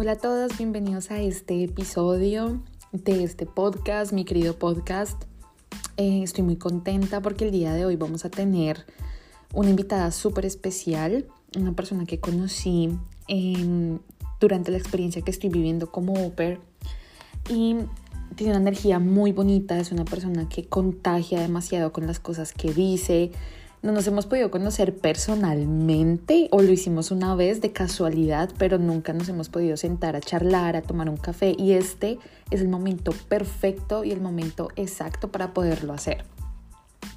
Hola a todos, bienvenidos a este episodio de este podcast, mi querido podcast. Eh, estoy muy contenta porque el día de hoy vamos a tener una invitada súper especial, una persona que conocí durante la experiencia que estoy viviendo como Uber y tiene una energía muy bonita, es una persona que contagia demasiado con las cosas que dice, no nos hemos podido conocer personalmente o lo hicimos una vez de casualidad, pero nunca nos hemos podido sentar a charlar, a tomar un café y este es el momento perfecto y el momento exacto para poderlo hacer.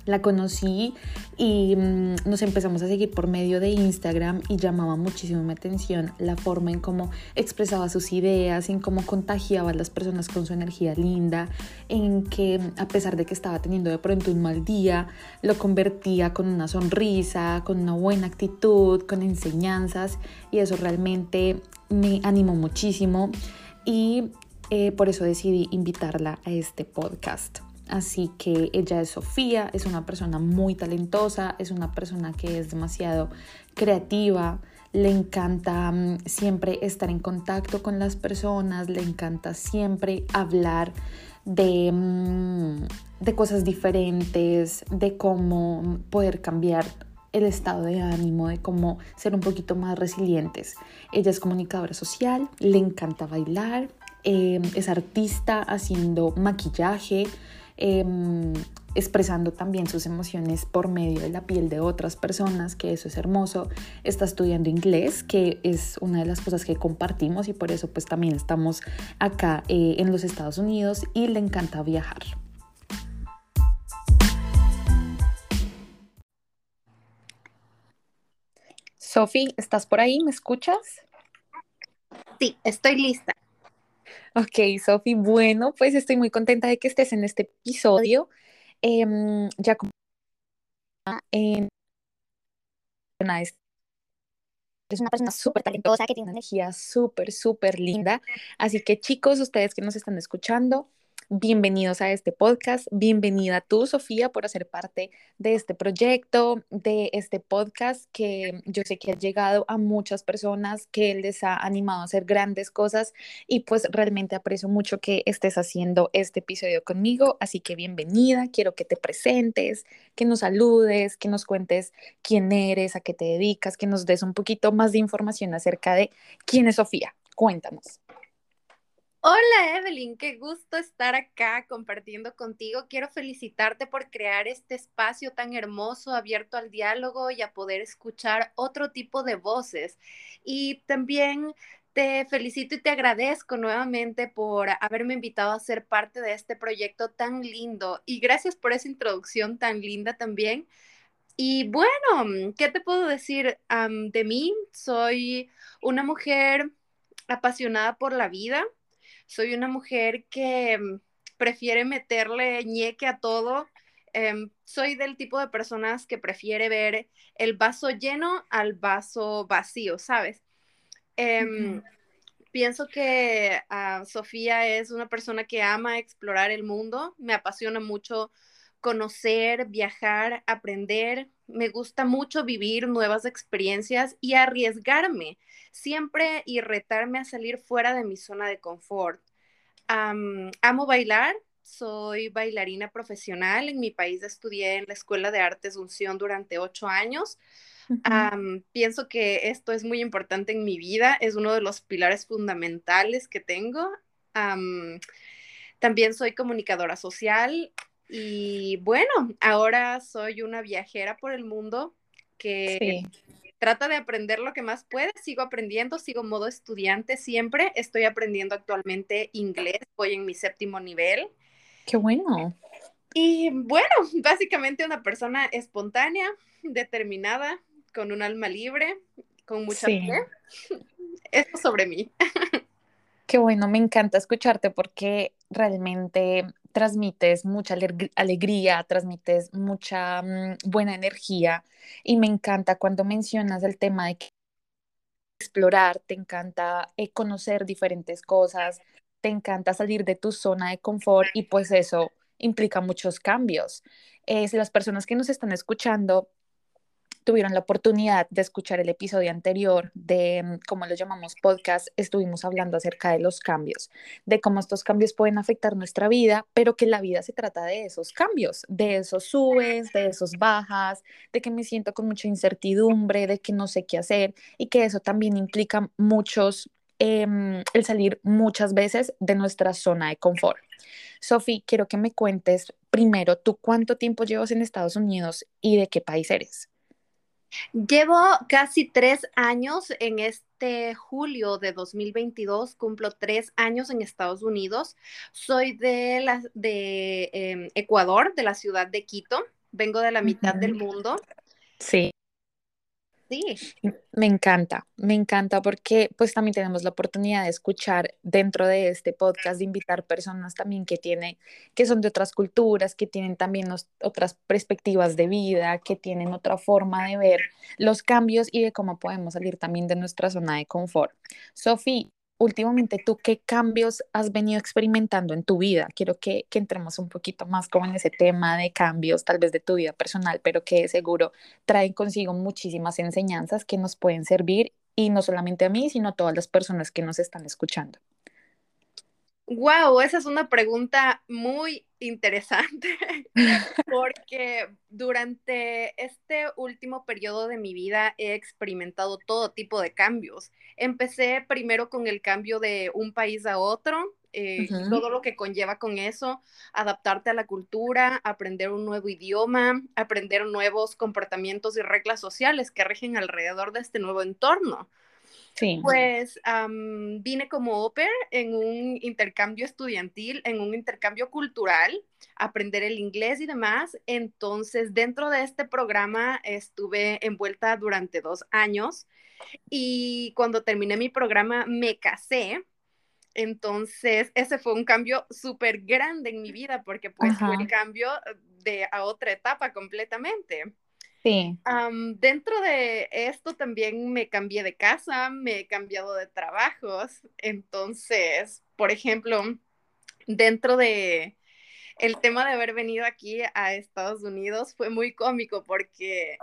La conocí y mm, nos empezamos a seguir por medio de Instagram y llamaba muchísimo mi atención la forma en cómo expresaba sus ideas, en cómo contagiaba a las personas con su energía linda, en que a pesar de que estaba teniendo de pronto un mal día, lo convertía con una sonrisa, con una buena actitud, con enseñanzas y eso realmente me animó muchísimo y eh, por eso decidí invitarla a este podcast. Así que ella es Sofía, es una persona muy talentosa, es una persona que es demasiado creativa, le encanta mm, siempre estar en contacto con las personas, le encanta siempre hablar de, mm, de cosas diferentes, de cómo poder cambiar el estado de ánimo, de cómo ser un poquito más resilientes. Ella es comunicadora social, le encanta bailar, eh, es artista haciendo maquillaje, Em, expresando también sus emociones por medio de la piel de otras personas, que eso es hermoso. Está estudiando inglés, que es una de las cosas que compartimos y por eso pues también estamos acá eh, en los Estados Unidos y le encanta viajar. Sofi, ¿estás por ahí? ¿Me escuchas? Sí, estoy lista. Ok, Sofi, bueno, pues estoy muy contenta de que estés en este episodio. Em, ya en es una persona súper talentosa que tiene una energía súper, súper linda. Así que chicos, ustedes que nos están escuchando, Bienvenidos a este podcast. Bienvenida tú, Sofía, por hacer parte de este proyecto, de este podcast que yo sé que ha llegado a muchas personas, que les ha animado a hacer grandes cosas y pues realmente aprecio mucho que estés haciendo este episodio conmigo. Así que bienvenida, quiero que te presentes, que nos saludes, que nos cuentes quién eres, a qué te dedicas, que nos des un poquito más de información acerca de quién es Sofía. Cuéntanos. Hola Evelyn, qué gusto estar acá compartiendo contigo. Quiero felicitarte por crear este espacio tan hermoso, abierto al diálogo y a poder escuchar otro tipo de voces. Y también te felicito y te agradezco nuevamente por haberme invitado a ser parte de este proyecto tan lindo. Y gracias por esa introducción tan linda también. Y bueno, ¿qué te puedo decir de mí? Soy una mujer apasionada por la vida soy una mujer que mm, prefiere meterle ñeque a todo. Em, soy del tipo de personas que prefiere ver el vaso lleno al vaso vacío, ¿sabes? Em, pienso que ah, Sofía es una persona que ama explorar el mundo, me apasiona mucho conocer, viajar, aprender. Me gusta mucho vivir nuevas experiencias y arriesgarme siempre y retarme a salir fuera de mi zona de confort. amo bailar, soy bailarina profesional. En mi país estudié en la Escuela de Artes Unción durante ocho años. pienso que esto es muy importante en mi vida, es uno de los pilares fundamentales que tengo. también soy comunicadora social y bueno, ahora soy una viajera por el mundo que trata de aprender lo que más puede. Sigo aprendiendo, sigo modo estudiante siempre. Estoy aprendiendo actualmente inglés, voy en mi séptimo nivel. Qué bueno. Y bueno, básicamente una persona espontánea, determinada, con un alma libre, con mucha fe. Eso sobre mí. Qué bueno, me encanta escucharte porque realmente transmites mucha alegría, transmites mucha mm, buena energía y me encanta cuando mencionas el tema de explorar, te encanta eh, conocer diferentes cosas, te encanta salir de tu zona de confort y pues eso implica muchos cambios. Eh, si las personas que nos están escuchando tuvieron la oportunidad de escuchar el episodio anterior de, mm, como lo llamamos podcast, estuvimos hablando acerca de los cambios, de cómo estos cambios pueden afectar nuestra vida, pero que la vida se trata de esos cambios, de esos subes, de esos bajas, de que me siento con mucha incertidumbre, de que no sé qué hacer y que eso también implica muchos, em, el salir muchas veces de nuestra zona de confort. Sofi, quiero que me cuentes primero, ¿tú cuánto tiempo llevas en Estados Unidos y de qué país eres? Llevo casi tres años en este julio de 2022, cumplo tres años en Estados Unidos. Soy de, la, de em, Ecuador, de la ciudad de Quito. Vengo de la mitad del mundo. Sí. Sí. Me encanta, me encanta porque pues también tenemos la oportunidad de escuchar dentro de este podcast, de invitar personas también que tienen, que son de otras culturas, que tienen también otras perspectivas de vida, que tienen otra forma de ver los cambios y de cómo podemos salir también de nuestra zona de confort. Sofía, últimamente tú qué cambios has venido experimentando en tu vida. Quiero que, entremos un poquito más como en ese tema de cambios, tal vez de tu vida personal, pero que seguro traen consigo muchísimas enseñanzas que nos pueden servir y no solamente a mí, sino a todas las personas que nos están escuchando. Wow, esa es una pregunta muy interesante porque durante este último periodo de mi vida he experimentado todo tipo de cambios. Empecé primero con el cambio de un país a otro, eh, todo lo que conlleva con eso, adaptarte a la cultura, aprender un nuevo idioma, aprender nuevos comportamientos y reglas sociales que rigen alrededor de este nuevo entorno. Pues vine como au en un intercambio estudiantil, en un intercambio cultural, aprender el inglés y demás. Entonces, dentro de este programa estuve envuelta durante dos años y cuando terminé mi programa me casé. Entonces, ese fue un cambio súper grande en mi vida porque pues fue el cambio de a otra etapa completamente. Sí. dentro de esto también me cambié de casa, me he cambiado de trabajos. Entonces, por ejemplo, dentro de el tema de haber venido aquí a Estados Unidos fue muy cómico porque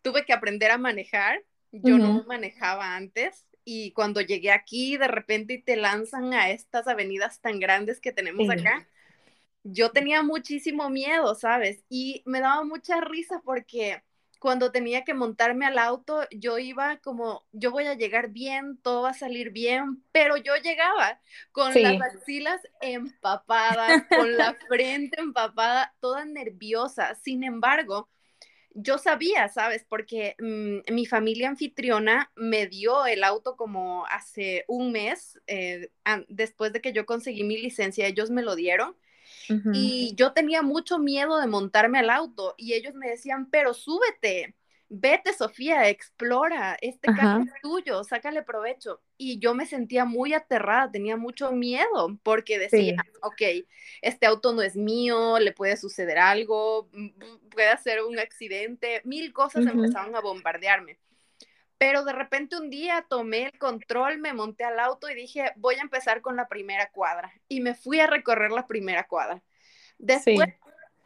tuve que aprender a manejar. Yo no manejaba antes y cuando llegué aquí de repente te lanzan a estas avenidas tan grandes que tenemos acá. Yo tenía muchísimo miedo, ¿sabes? Y me daba mucha risa porque cuando tenía que montarme al auto, yo iba como, yo voy a llegar bien, todo va a salir bien, pero yo llegaba con las axilas empapadas, con la frente empapada, toda nerviosa. Sin embargo, yo sabía, ¿sabes? Porque mm, mi familia anfitriona me dio el auto como hace un mes, eh, después de que yo conseguí mi licencia, ellos me lo dieron. Y yo tenía mucho miedo de montarme al auto y ellos me decían, pero súbete, vete Sofía, explora, este carro es tuyo, sácale provecho. Y yo me sentía muy aterrada, tenía mucho miedo porque decía, ok, este auto no es mío, le puede suceder algo, puede hacer un accidente, mil cosas empezaron a bombardearme. Pero de repente un día tomé el control, me monté al auto y dije, voy a empezar con la primera cuadra. Y me fui a recorrer la primera cuadra. Después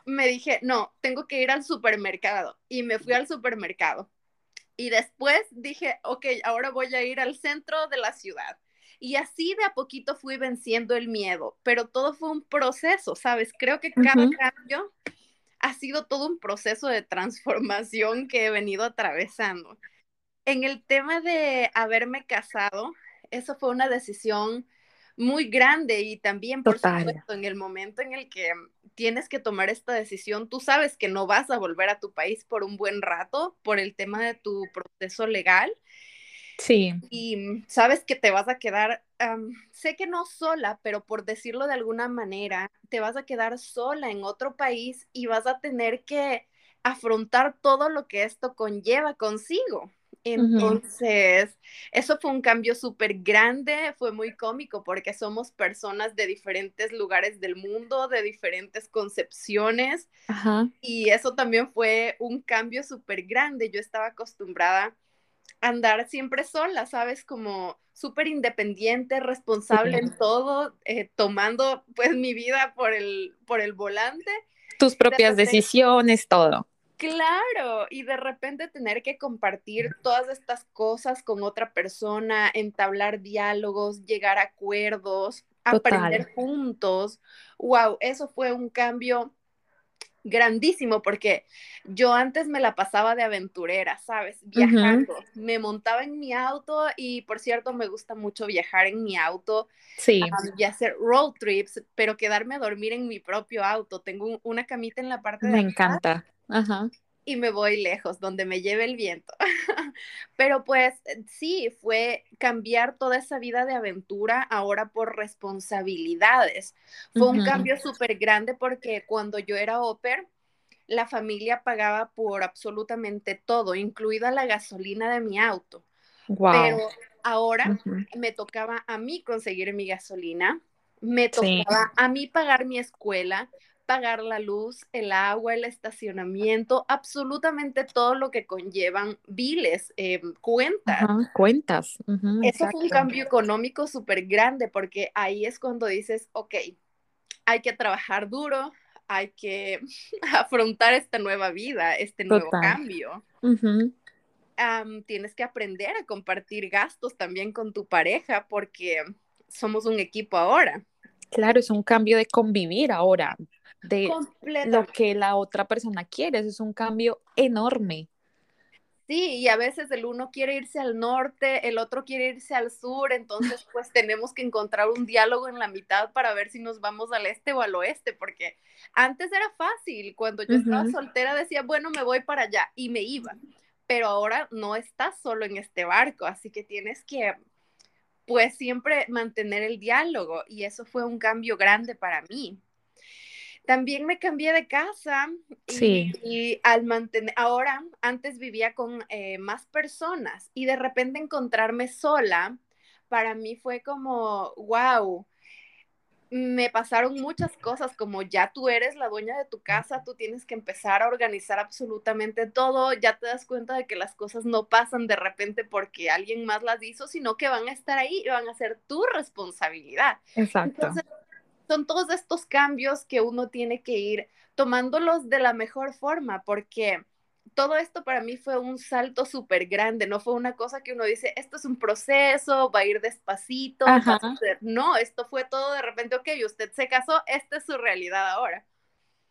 me dije, no, tengo que ir al supermercado. Y me fui al supermercado. Y después dije, ok, ahora voy a ir al centro de la ciudad. Y así de a poquito fui venciendo el miedo, pero todo fue un proceso, ¿sabes? Creo que cada cambio ha sido todo un proceso de transformación que he venido atravesando en el tema de haberme casado, eso fue una decisión muy grande y también, por supuesto, en el momento en el que tienes que tomar esta decisión, tú sabes que no vas a volver a tu país por un buen rato por el tema de tu proceso legal. Sí. Y sabes que te vas a quedar, sé que no sola, pero por decirlo de alguna manera, te vas a quedar sola en otro país y vas a tener que afrontar todo lo que esto conlleva consigo. Entonces, eso fue un cambio súper grande, fue muy cómico porque somos personas de diferentes lugares del mundo, de diferentes concepciones. Y eso también fue un cambio súper grande. Yo estaba acostumbrada a andar siempre sola, ¿sabes? Como súper independiente, responsable en todo, eh, tomando pues mi vida por el, por el volante. Tus propias decisiones, todo. Claro, y de repente tener que compartir todas estas cosas con otra persona, entablar diálogos, llegar a acuerdos, aprender juntos. Wow, eso fue un cambio grandísimo porque yo antes me la pasaba de aventurera, ¿sabes? Viajando. Me montaba en mi auto y por cierto me gusta mucho viajar en mi auto sí. y hacer road trips, pero quedarme a dormir en mi propio auto. Tengo una camita en la parte de... Me encanta. Ajá y me voy lejos, donde me lleve el viento. Pero pues sí, fue cambiar toda esa vida de aventura ahora por responsabilidades. Fue un cambio súper grande porque cuando yo era oper, la familia pagaba por absolutamente todo, incluida la gasolina de mi auto. Pero ahora me tocaba a mí conseguir mi gasolina, me tocaba a mí pagar mi escuela, pagar la luz, el agua, el estacionamiento, absolutamente todo lo que conllevan biles, eh, cuentas. cuentas. Eso fue un cambio económico súper grande porque ahí es cuando dices, ok, hay que trabajar duro, hay que afrontar esta nueva vida, este nuevo cambio. tienes que aprender a compartir gastos también con tu pareja porque somos un equipo ahora. Claro, es un cambio de convivir ahora, de lo que la otra persona quiere. Eso es un cambio enorme. Sí, y a veces el uno quiere irse al norte, el otro quiere irse al sur, entonces pues tenemos que encontrar un diálogo en la mitad para ver si nos vamos al este o al oeste, porque antes era fácil, cuando yo estaba soltera decía, bueno, me voy para allá y me iba, pero ahora no estás solo en este barco, así que tienes que pues siempre mantener el diálogo y eso fue un cambio grande para mí. También me cambié de casa y, al mantener, ahora antes vivía con eh, más personas y de repente encontrarme sola, para mí fue como, wow, me pasaron muchas cosas, como ya tú eres la dueña de tu casa, tú tienes que empezar a organizar absolutamente todo, ya te das cuenta de que las cosas no pasan de repente porque alguien más las hizo, sino que van a estar ahí y van a ser tu responsabilidad. Exacto son todos estos cambios que uno tiene que ir tomándolos de la mejor forma, porque todo esto para mí fue un salto súper grande, no fue una cosa que uno dice, esto es un proceso, va a ir despacito, no, esto fue todo de repente, ok, usted se casó, esta es su realidad ahora.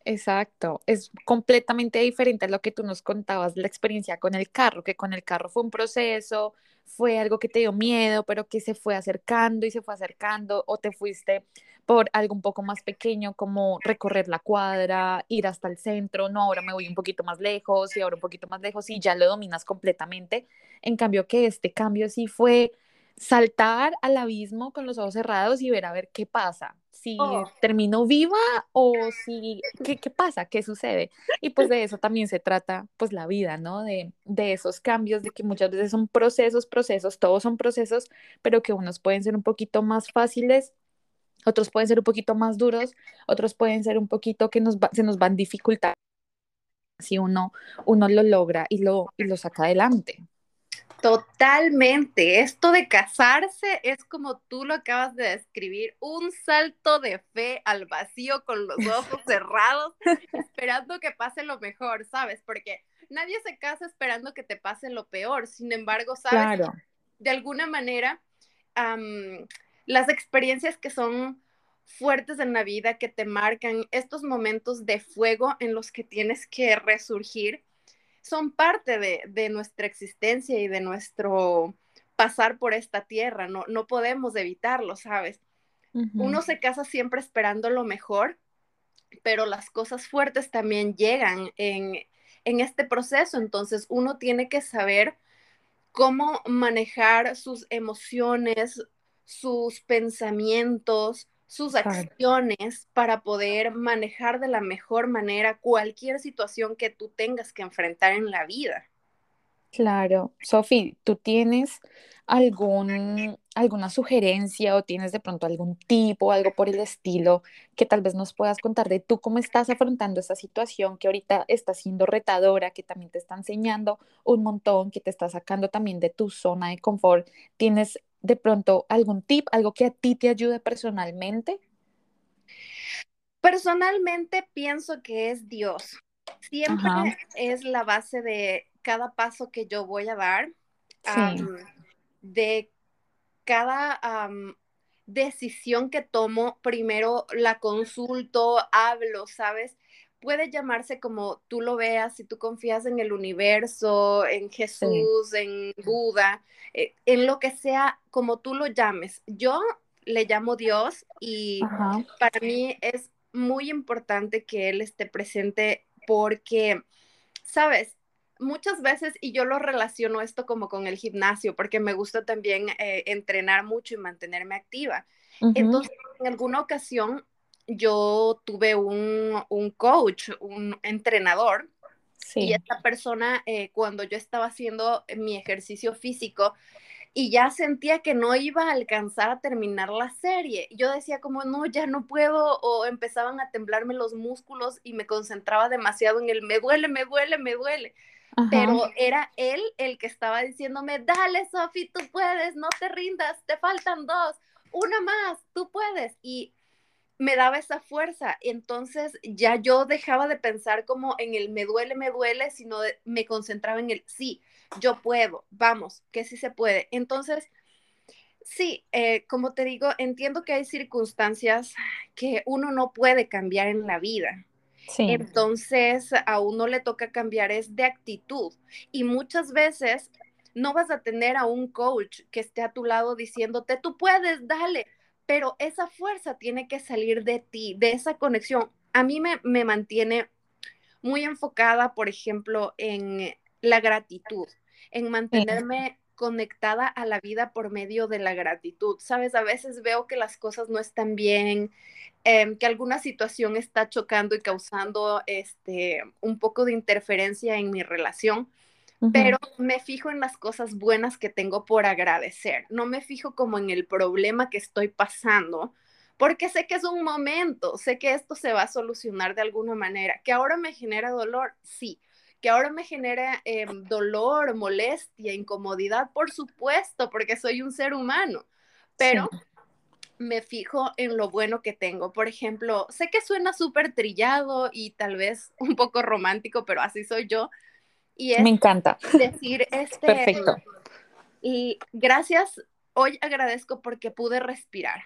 Exacto, es completamente diferente a lo que tú nos contabas, la experiencia con el carro, que con el carro fue un proceso, fue algo que te dio miedo, pero que se fue acercando y se fue acercando, o te fuiste por algo un poco más pequeño como recorrer la cuadra, ir hasta el centro, no, ahora me voy un poquito más lejos y ahora un poquito más lejos y ya lo dominas completamente. En cambio que este cambio sí fue saltar al abismo con los ojos cerrados y ver a ver qué pasa, si oh. termino viva o si, ¿qué, ¿qué, pasa? ¿Qué sucede? Y pues de eso también se trata pues la vida, ¿no? De, de esos cambios, de que muchas veces son procesos, procesos, todos son procesos, pero que unos pueden ser un poquito más fáciles otros pueden ser un poquito más duros, otros pueden ser un poquito que nos se nos van a dificultar si uno, uno lo logra y lo, y lo saca adelante. Totalmente. Esto de casarse es como tú lo acabas de describir, un salto de fe al vacío con los ojos cerrados, esperando que pase lo mejor, ¿sabes? Porque nadie se casa esperando que te pase lo peor. Sin embargo, ¿sabes? De alguna manera, las experiencias que son fuertes en la vida, que te marcan, estos momentos de fuego en los que tienes que resurgir, son parte de, nuestra existencia y de nuestro pasar por esta tierra, no, no podemos evitarlo, ¿sabes? Uno se casa siempre esperando lo mejor, pero las cosas fuertes también llegan en, en este proceso, entonces uno tiene que saber cómo manejar sus emociones, sus pensamientos, sus acciones para poder manejar de la mejor manera cualquier situación que tú tengas que enfrentar en la vida. Claro, Sofi, ¿tú tienes algún, alguna sugerencia o tienes de pronto algún tipo, algo por el estilo que tal vez nos puedas contar de tú cómo estás afrontando esa situación que ahorita está siendo retadora, que también te está enseñando un montón, que te está sacando también de tu zona de confort? ¿Tienes de pronto algún tip, algo que a ti te ayude personalmente? Personalmente pienso que es Dios. siempre es la base de cada paso que yo voy a dar, de cada decisión que tomo, primero la consulto, hablo, ¿sabes? Puede llamarse como tú lo veas, si tú confías en el universo, en Jesús, en Buda, eh, en lo que sea, como tú lo llames. Yo le llamo Dios y para mí es muy importante que Él esté presente porque, ¿sabes? Muchas veces, y yo lo relaciono esto como con el gimnasio, porque me gusta también eh, entrenar mucho y mantenerme activa. Entonces, en alguna ocasión, yo tuve un, coach, un entrenador, y esta persona, eh, cuando yo estaba haciendo mi ejercicio físico, y ya sentía que no iba a alcanzar a terminar la serie. Yo decía como, no, ya no puedo, o empezaban a temblarme los músculos y me concentraba demasiado en el, me duele, me duele, me duele. Pero era él el que estaba diciéndome, dale, Sofi, tú puedes, no te rindas, te faltan dos, una más, tú puedes. Y me daba esa fuerza. Entonces ya yo dejaba de pensar como en el me duele, me duele, sino me concentraba en el sí, yo puedo, vamos, que sí se puede. Entonces, sí, eh, como te digo, entiendo que hay circunstancias que uno no puede cambiar en la vida. Sí. Entonces, a uno le toca cambiar es de actitud. Y muchas veces no vas a tener a un coach que esté a tu lado diciéndote, tú puedes, dale, pero esa fuerza tiene que salir de ti, de esa conexión. A mí me, me mantiene muy enfocada, por ejemplo, en la gratitud, en mantenerme conectada a la vida por medio de la gratitud. Sabes, a veces veo que las cosas no están bien, em, que alguna situación está chocando y causando este, un poco de interferencia en mi relación, pero me fijo en las cosas buenas que tengo por agradecer. No me fijo como en el problema que estoy pasando, porque sé que es un momento, sé que esto se va a solucionar de alguna manera. Que ahora me genera dolor, sí, que ahora me genera em, dolor, molestia, incomodidad, por supuesto, porque soy un ser humano, pero me fijo en lo bueno que tengo. Por ejemplo, sé que suena súper trillado y tal vez un poco romántico, pero así soy yo. Y me encanta. Decir este... Perfecto. Y gracias, hoy agradezco porque pude respirar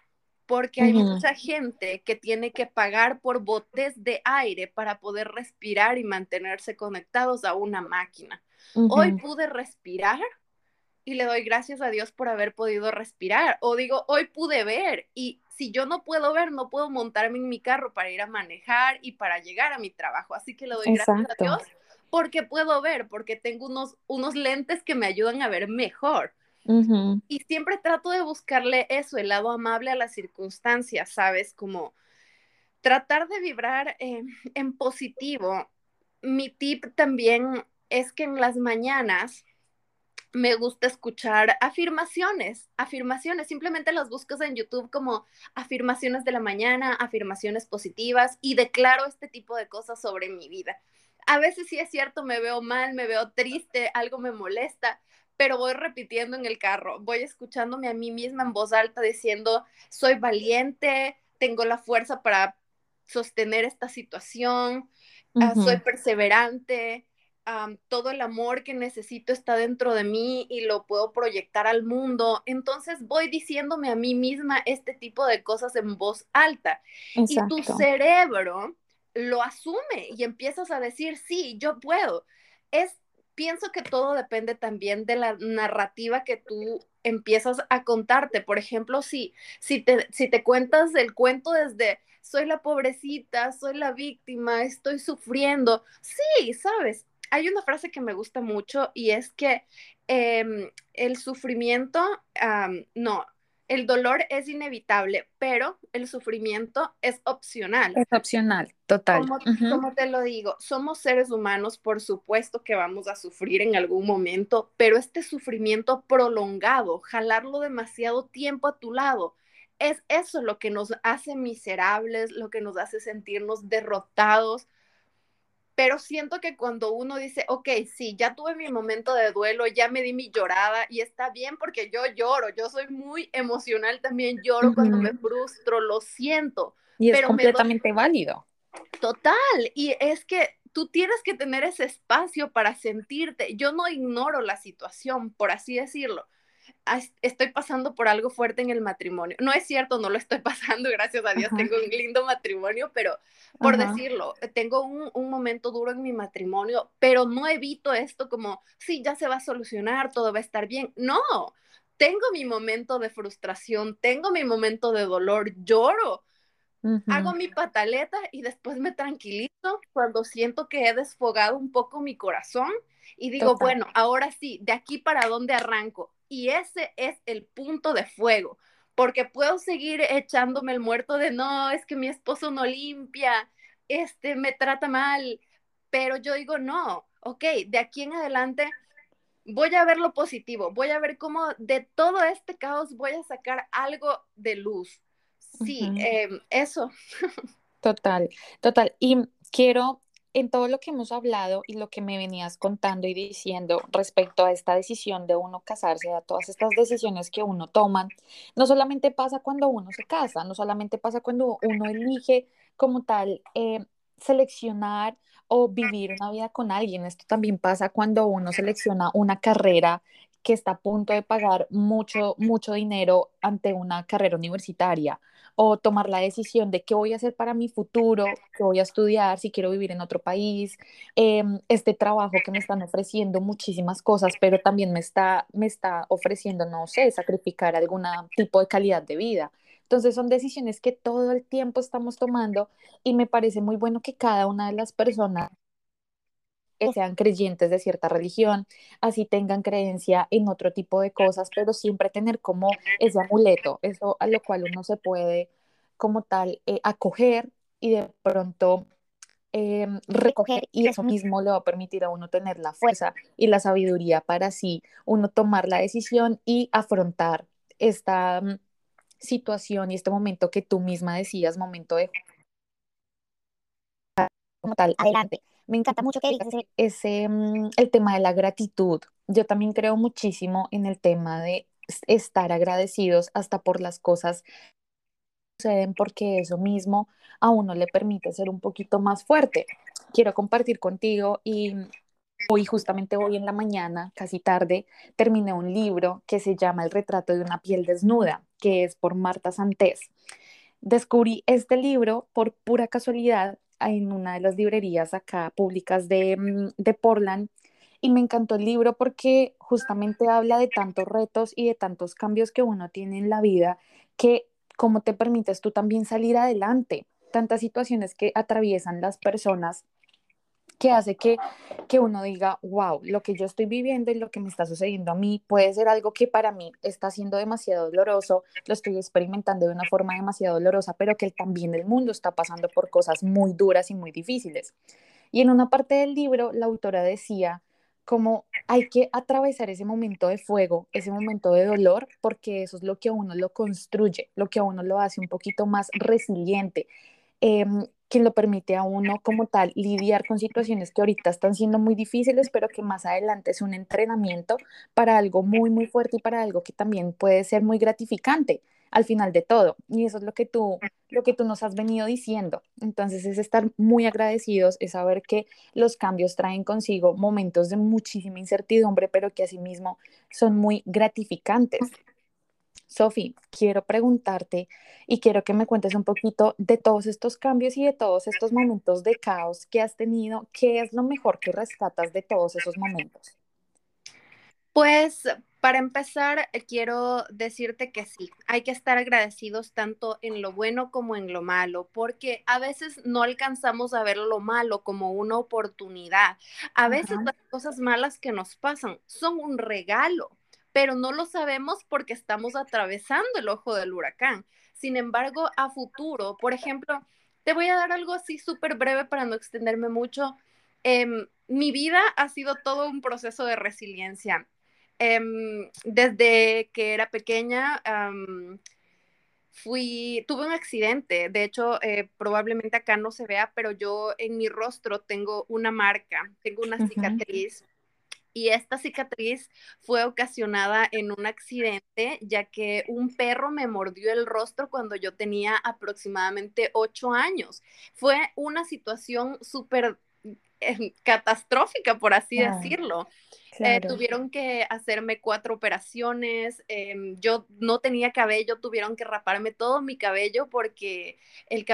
porque hay mucha gente que tiene que pagar por botes de aire para poder respirar y mantenerse conectados a una máquina. Hoy pude respirar y le doy gracias a Dios por haber podido respirar. O digo, hoy pude ver y si yo no puedo ver, no puedo montarme en mi carro para ir a manejar y para llegar a mi trabajo. Así que le doy gracias a Dios porque puedo ver, porque tengo unos, unos lentes que me ayudan a ver mejor. Y siempre trato de buscarle eso, el lado amable a las circunstancias, ¿sabes? Como tratar de vibrar eh, en positivo. Mi tip también es que en las mañanas me gusta escuchar afirmaciones, afirmaciones, simplemente las buscas en YouTube como afirmaciones de la mañana, afirmaciones positivas y declaro este tipo de cosas sobre mi vida. A veces sí es cierto, me veo mal, me veo triste, algo me molesta, pero voy repitiendo en el carro, voy escuchándome a mí misma en voz alta diciendo, soy valiente, tengo la fuerza para sostener esta situación, ah, soy perseverante, todo el amor que necesito está dentro de mí y lo puedo proyectar al mundo. Entonces voy diciéndome a mí misma este tipo de cosas en voz alta. Y tu cerebro lo asume y empiezas a decir, sí, yo puedo. Es pienso que todo depende también de la narrativa que tú empiezas a contarte. Por ejemplo, si, si, te, si te cuentas el cuento desde soy la pobrecita, soy la víctima, estoy sufriendo, sí, sabes. Hay una frase que me gusta mucho y es que em, el sufrimiento, no, el dolor es inevitable, pero el sufrimiento es opcional. Es opcional, total. Como, te lo digo, somos seres humanos, por supuesto que vamos a sufrir en algún momento, pero este sufrimiento prolongado, jalarlo demasiado tiempo a tu lado, es eso lo que nos hace miserables, lo que nos hace sentirnos derrotados, pero siento que cuando uno dice, ok, sí, ya tuve mi momento de duelo, ya me di mi llorada y está bien porque yo lloro, yo soy muy emocional también, lloro cuando me frustro, lo siento. Y es completamente válido. Total, y es que tú tienes que tener ese espacio para sentirte. Yo no ignoro la situación, por así decirlo. Estoy pasando por algo fuerte en el matrimonio. No es cierto, no lo estoy pasando, gracias a Dios, tengo un lindo matrimonio, pero por decirlo, tengo un, un, momento duro en mi matrimonio, pero no evito esto como, sí, ya se va a solucionar, todo va a estar bien. No, tengo mi momento de frustración, tengo mi momento de dolor, lloro, Hago mi pataleta y después me tranquilizo cuando siento que he desfogado un poco mi corazón y digo, bueno, ahora sí, de aquí para dónde arranco. Y ese es el punto de fuego, porque puedo seguir echándome el muerto de no, es que mi esposo no limpia, este me trata mal, pero yo digo, no, ok, de aquí en adelante voy a ver lo positivo, voy a ver cómo de todo este caos voy a sacar algo de luz Sí, em, eso. Total, total. Y quiero, en todo lo que hemos hablado y lo que me venías contando y diciendo respecto a esta decisión de uno casarse, a todas estas decisiones que uno toma, no solamente pasa cuando uno se casa, no solamente pasa cuando uno elige como tal eh, seleccionar o vivir una vida con alguien, esto también pasa cuando uno selecciona una carrera que está a punto de pagar mucho, mucho dinero ante una carrera universitaria o tomar la decisión de qué voy a hacer para mi futuro, qué voy a estudiar, si quiero vivir en otro país, em, este trabajo que me están ofreciendo muchísimas cosas, pero también me está, me está ofreciendo, no sé, sacrificar algún tipo de calidad de vida. Entonces son decisiones que todo el tiempo estamos tomando y me parece muy bueno que cada una de las personas sean creyentes de cierta religión, así tengan creencia en otro tipo de cosas, pero siempre tener como ese amuleto, eso a lo cual uno se puede como tal eh, acoger y de pronto em, recoger y eso mismo le va a permitir a uno tener la fuerza. y la sabiduría para así uno tomar la decisión y afrontar esta mm, situación y este momento que tú misma decías, momento de como tal, adelante. Me encanta mucho que digas ese, mm, el tema de la gratitud. Yo también creo muchísimo en el tema de estar agradecidos hasta por las cosas que suceden, porque eso mismo a uno le permite ser un poquito más fuerte. Quiero compartir contigo y hoy, justamente hoy en la mañana, casi tarde, terminé un libro que se llama El retrato de una piel desnuda, que es por Marta Santés. Descubrí este libro por pura casualidad en una de las librerías acá públicas de, mm, de Portland y me encantó el libro porque justamente habla de tantos retos y de tantos cambios que uno tiene en la vida que como te permites tú también salir adelante, tantas situaciones que atraviesan las personas que hace que, que uno diga, wow, lo que yo estoy viviendo y lo que me está sucediendo a mí puede ser algo que para mí está siendo demasiado doloroso, lo estoy experimentando de una forma demasiado dolorosa, pero que también el mundo está pasando por cosas muy duras y muy difíciles. Y en una parte del libro, la autora decía, como hay que atravesar ese momento de fuego, ese momento de dolor, porque eso es lo que a uno lo construye, lo que a uno lo hace un poquito más resiliente, eh, que lo permite a uno como tal lidiar con situaciones que ahorita están siendo muy difíciles, pero que más adelante es un entrenamiento para algo muy, muy fuerte y para algo que también puede ser muy gratificante al final de todo. Y eso es lo que tú, lo que tú nos has venido diciendo. Entonces es estar muy agradecidos, es saber que los cambios traen consigo momentos de muchísima incertidumbre, pero que asimismo son muy gratificantes. Sofi, quiero preguntarte y quiero que me cuentes un poquito de todos estos cambios y de todos estos momentos de caos que has tenido. ¿Qué es lo mejor que rescatas de todos esos momentos? Pues para empezar, quiero decirte que sí, hay que estar agradecidos tanto en lo bueno como en lo malo, porque a veces no alcanzamos a ver lo malo como una oportunidad. A veces las cosas malas que nos pasan son un regalo pero no lo sabemos porque estamos atravesando el ojo del huracán. Sin embargo, a futuro, por ejemplo, te voy a dar algo así súper breve para no extenderme mucho. Em, mi vida ha sido todo un proceso de resiliencia. Em, desde que era pequeña, fui, tuve un accidente. De hecho, eh, probablemente acá no se vea, pero yo en mi rostro tengo una marca, tengo una cicatriz y esta cicatriz fue ocasionada en un accidente, ya que un perro me mordió el rostro cuando yo tenía aproximadamente ocho años. Fue una situación súper eh, catastrófica, por así decirlo. Eh, tuvieron que hacerme cuatro operaciones, em, yo no tenía cabello, tuvieron que raparme todo mi cabello porque el,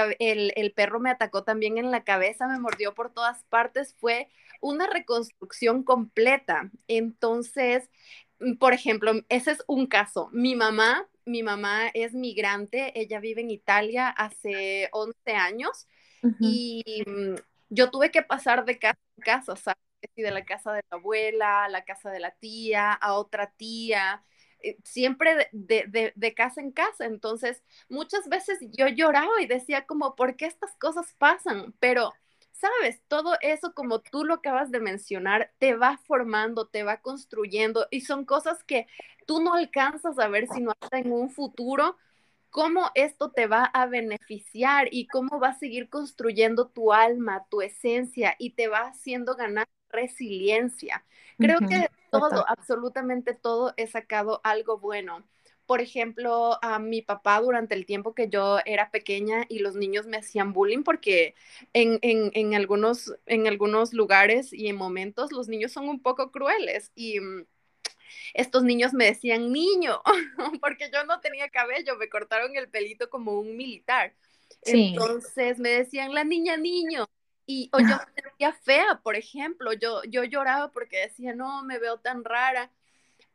el, perro me atacó también en la cabeza, me mordió por todas partes, fue una reconstrucción completa. Entonces, mm, por ejemplo, ese es un caso. Mi mamá, mi mamá es migrante, ella vive en Italia hace 11 años y mm, yo tuve que pasar de casa en casa, ¿sabes? de la casa de la abuela, a la casa de la tía, a otra tía, eh, siempre de, de, casa en casa. Entonces, muchas veces yo lloraba y decía como, ¿por qué estas cosas pasan? Pero, sabes, todo eso, como tú lo acabas de mencionar, te va formando, te va construyendo y son cosas que tú no alcanzas a ver sino hasta en un futuro cómo esto te va a beneficiar y cómo va a seguir construyendo tu alma, tu esencia y te va haciendo ganar resiliencia. Creo que todo, absolutamente todo, he sacado algo bueno. Por ejemplo, a mi papá durante el tiempo que yo era pequeña y los niños me hacían bullying porque en, en, en algunos, en algunos lugares y en momentos los niños son un poco crueles y mm, estos niños me decían niño, porque yo no tenía cabello, me cortaron el pelito como un militar. Entonces me decían la niña niño. Y o yo me sentía fea, por ejemplo, yo, yo lloraba porque decía, no, me veo tan rara.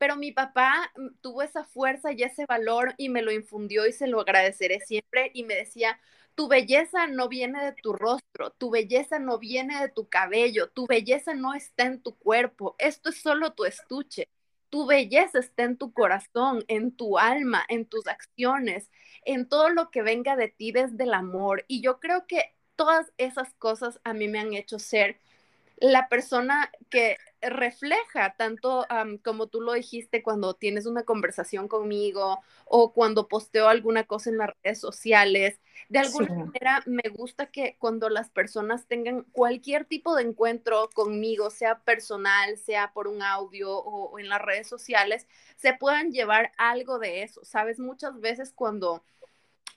Pero mi papá mm, tuvo esa fuerza y ese valor y me lo infundió y se lo agradeceré siempre y me decía, tu belleza no viene de tu rostro, tu belleza no viene de tu cabello, tu belleza no está en tu cuerpo, esto es solo tu estuche. Tu belleza está en tu corazón, en tu alma, en tus acciones, en todo lo que venga de ti desde el amor. Y yo creo que todas esas cosas a mí me han hecho ser la persona que refleja tanto como tú lo dijiste cuando tienes una conversación conmigo o cuando posteo alguna cosa en las redes sociales. De alguna manera me gusta que cuando las personas tengan cualquier tipo de encuentro conmigo, sea personal, sea por un audio o, o en las redes sociales, se puedan llevar algo de eso. Sabes, muchas veces cuando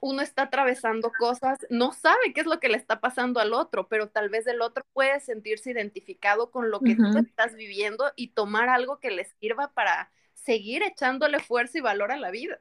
uno está atravesando cosas, no sabe qué es lo que le está pasando al otro, pero tal vez el otro puede sentirse identificado con lo que tú estás viviendo y tomar algo que le sirva para seguir echándole fuerza y valor a la vida.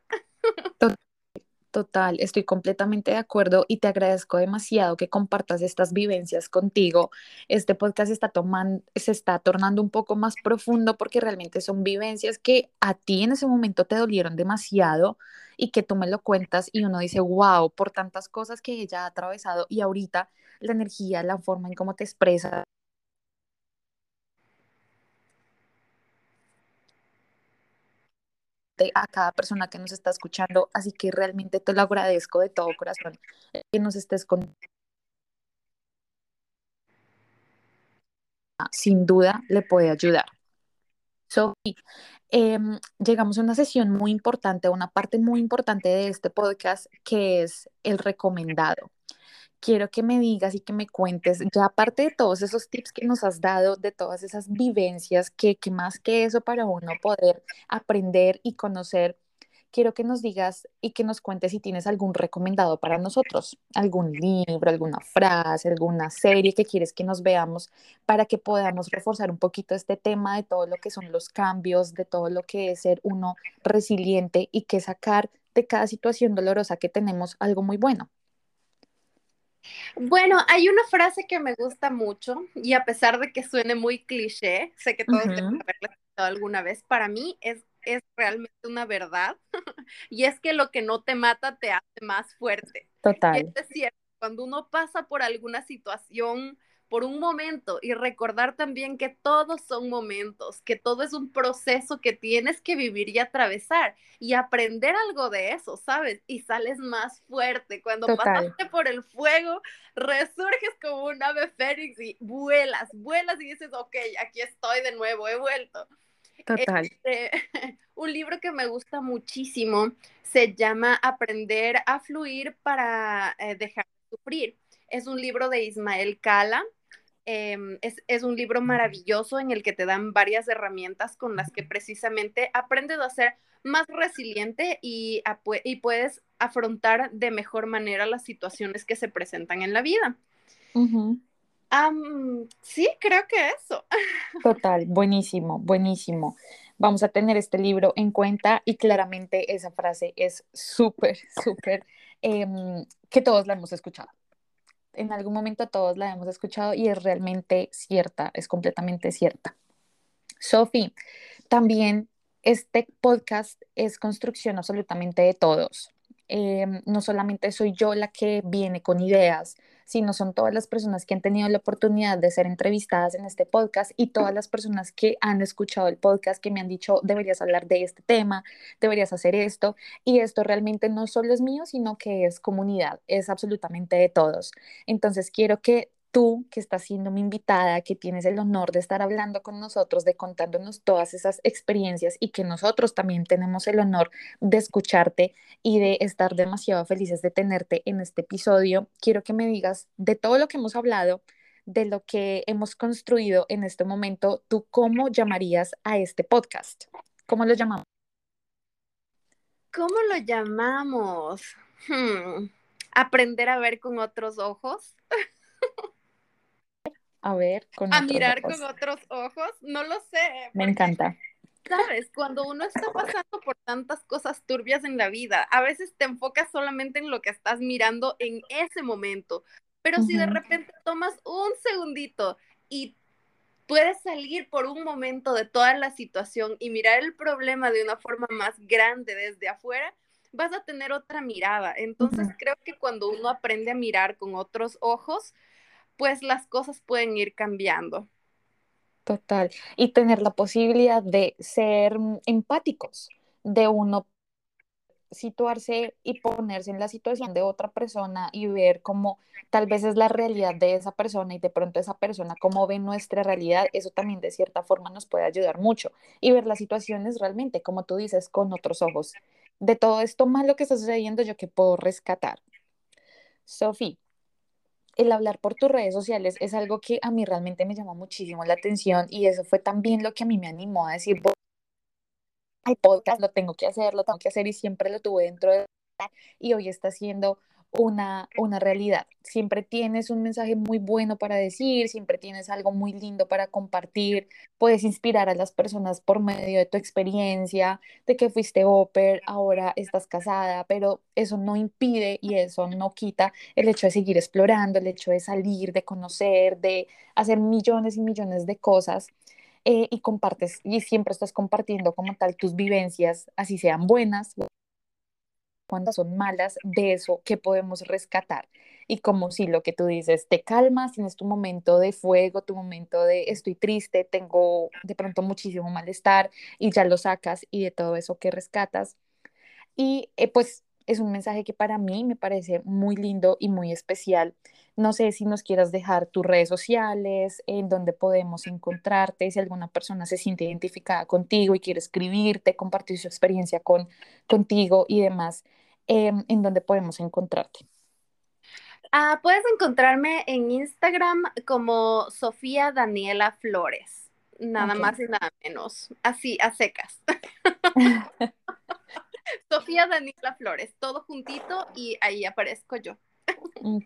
Total, estoy completamente de acuerdo y te agradezco demasiado que compartas estas vivencias contigo. Este podcast está tomando, se está tornando un poco más profundo porque realmente son vivencias que a ti en ese momento te dolieron demasiado y que tú me lo cuentas y uno dice, wow, por tantas cosas que ella ha atravesado y ahorita la energía, la forma en cómo te expresa a cada persona que nos está escuchando, así que realmente te lo agradezco de todo corazón que nos estés con sin duda le puede ayudar. So, em, llegamos a una sesión muy importante, una parte muy importante de este podcast que es el recomendado quiero que me digas y que me cuentes, ya aparte de todos esos tips que nos has dado, de todas esas vivencias, que, que más que eso para uno poder aprender y conocer, quiero que nos digas y que nos cuentes si tienes algún recomendado para nosotros, algún libro, alguna frase, alguna serie que quieres que nos veamos para que podamos reforzar un poquito este tema de todo lo que son los cambios, de todo lo que es ser uno resiliente y que sacar de cada situación dolorosa que tenemos algo muy bueno. Bueno, hay una frase que me gusta mucho y a pesar de que suene muy cliché, sé que todos deben haberla escuchado alguna vez, para mí es, es realmente una verdad y es que lo que no te mata te hace más fuerte. Total. es cierto, cuando uno pasa por alguna situación por un momento y recordar también que todos son momentos, que todo es un proceso que tienes que vivir y atravesar y aprender algo de eso, ¿sabes? Y sales más fuerte. Cuando pasaste por el fuego, resurges como un ave fénix y vuelas, vuelas y dices, ok, aquí estoy de nuevo, he vuelto. Total. Este, un libro que me gusta muchísimo se llama Aprender a fluir para eh, dejar de sufrir. Es un libro de Ismael Cala Em, es, un libro maravilloso en el que te dan varias herramientas con las que precisamente aprendes a ser más resiliente y, y puedes afrontar de mejor manera las situaciones que se presentan en la vida. sí, creo que eso. Total, buenísimo, buenísimo. Vamos a tener este libro en cuenta y claramente esa frase es súper, súper, em, que todos la hemos escuchado. En algún momento todos la hemos escuchado y es realmente cierta, es completamente cierta. Sofi, también este podcast es construcción absolutamente de todos. Em, no solamente soy yo la que viene con ideas, sino son todas las personas que han tenido la oportunidad de ser entrevistadas en este podcast y todas las personas que han escuchado el podcast que me han dicho, deberías hablar de este tema, deberías hacer esto. Y esto realmente no solo es mío, sino que es comunidad, es absolutamente de todos. Entonces quiero que tú que estás siendo mi invitada, que tienes el honor de estar hablando con nosotros, de contándonos todas esas experiencias y que nosotros también tenemos el honor de escucharte y de estar demasiado felices de tenerte en este episodio, quiero que me digas de todo lo que hemos hablado, de lo que hemos construido en este momento, ¿tú cómo llamarías a este podcast? ¿Cómo lo llamamos? ¿Cómo lo llamamos? Hmm, aprender a ver con otros ojos. a ver con a mirar con otros ojos, no lo sé. Me encanta. Sabes, cuando uno está pasando por tantas cosas turbias en la vida, a veces te enfocas solamente en lo que estás mirando en ese momento, pero si de repente tomas un segundito y puedes salir por un momento de toda la situación y mirar el problema de una forma más grande desde afuera, vas a tener otra mirada. Entonces creo que cuando uno aprende a mirar con otros ojos, pues las cosas pueden ir cambiando. Total. Y tener la posibilidad de ser mm, empáticos, de uno situarse y ponerse en la situación de otra persona y ver cómo tal vez es la realidad de esa persona y de pronto esa persona cómo ve nuestra realidad, eso también de cierta forma nos puede ayudar mucho y ver las situaciones realmente, como tú dices, con otros ojos. De todo esto malo que está sucediendo, yo que puedo rescatar. Sofía, el hablar por tus redes sociales es algo que a mí realmente me llamó muchísimo la atención y eso fue también lo que a mí me animó a decir, el podcast lo tengo que hacer, lo tengo que hacer y siempre lo tuve dentro de y hoy está siendo una, una realidad. Siempre tienes un mensaje muy bueno para decir, siempre tienes algo muy lindo para compartir, puedes inspirar a las personas por medio de tu experiencia, de que fuiste oper, ahora estás casada, pero eso no impide y eso no quita el hecho de seguir explorando, el hecho de salir, de conocer, de hacer millones y millones de cosas. Eh, y compartes y siempre estás compartiendo como tal tus vivencias, así sean buenas cuando son malas, de eso que podemos rescatar. Y como si lo que tú dices, te calmas, tienes tu momento de fuego, tu momento de estoy triste, tengo de pronto muchísimo malestar y ya lo sacas y de todo eso que rescatas. Y eh, pues es un mensaje que para mí me parece muy lindo y muy especial. No sé si nos quieras dejar tus redes sociales, en donde podemos encontrarte, si alguna persona se siente identificada contigo y quiere escribirte, compartir su experiencia con, contigo y demás, em, en donde podemos encontrarte. Ah, puedes encontrarme en Instagram como Sofía Daniela Flores, nada más y nada menos, así, a secas. Sofía Daniela Flores, todo juntito y ahí aparezco yo. Mm,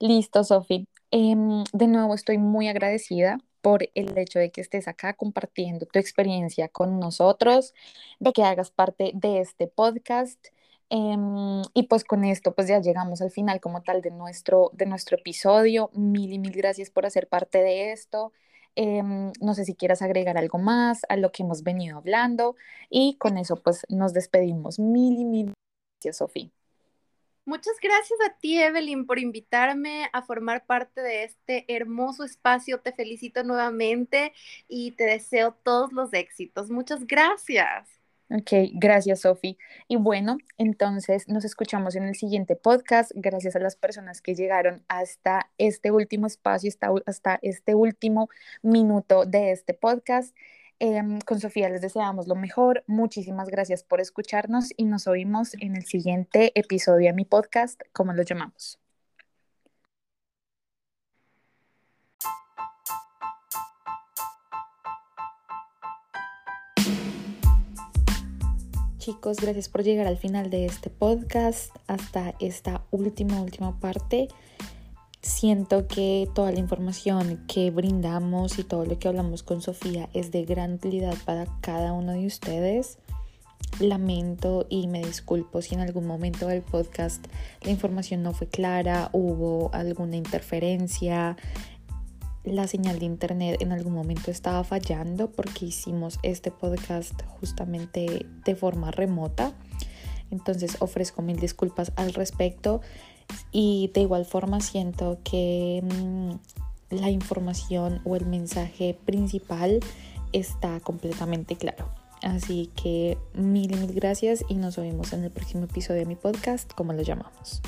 listo, Sofi. Em, de nuevo estoy muy agradecida por el hecho de que estés acá compartiendo tu experiencia con nosotros, de que hagas parte de este podcast. Em, y pues con esto pues ya llegamos al final como tal de nuestro, de nuestro episodio. Mil y mil gracias por hacer parte de esto. Em, no sé si quieras agregar algo más a lo que hemos venido hablando y con eso pues nos despedimos. Mil y mil gracias, Sofía. Muchas gracias a ti, Evelyn, por invitarme a formar parte de este hermoso espacio. Te felicito nuevamente y te deseo todos los éxitos. Muchas gracias. Ok, gracias Sofi. Y bueno, entonces nos escuchamos en el siguiente podcast. Gracias a las personas que llegaron hasta este último espacio, hasta, este último minuto de este podcast. Em, con Sofía les deseamos lo mejor. Muchísimas gracias por escucharnos y nos oímos en el siguiente episodio de mi podcast, como lo llamamos. Chicos, gracias por llegar al final de este podcast, hasta esta última, última parte. Siento que toda la información que brindamos y todo lo que hablamos con Sofía es de gran utilidad para cada uno de ustedes. Lamento y me disculpo si en algún momento del podcast la información no fue clara, hubo alguna interferencia, la señal de internet en algún momento estaba fallando porque hicimos este podcast justamente de forma remota. Entonces ofrezco mil disculpas al respecto y de igual forma siento que mm, la información o el mensaje principal está completamente claro. Así que mil y mil gracias y nos vemos en el próximo episodio de mi podcast, como lo llamamos.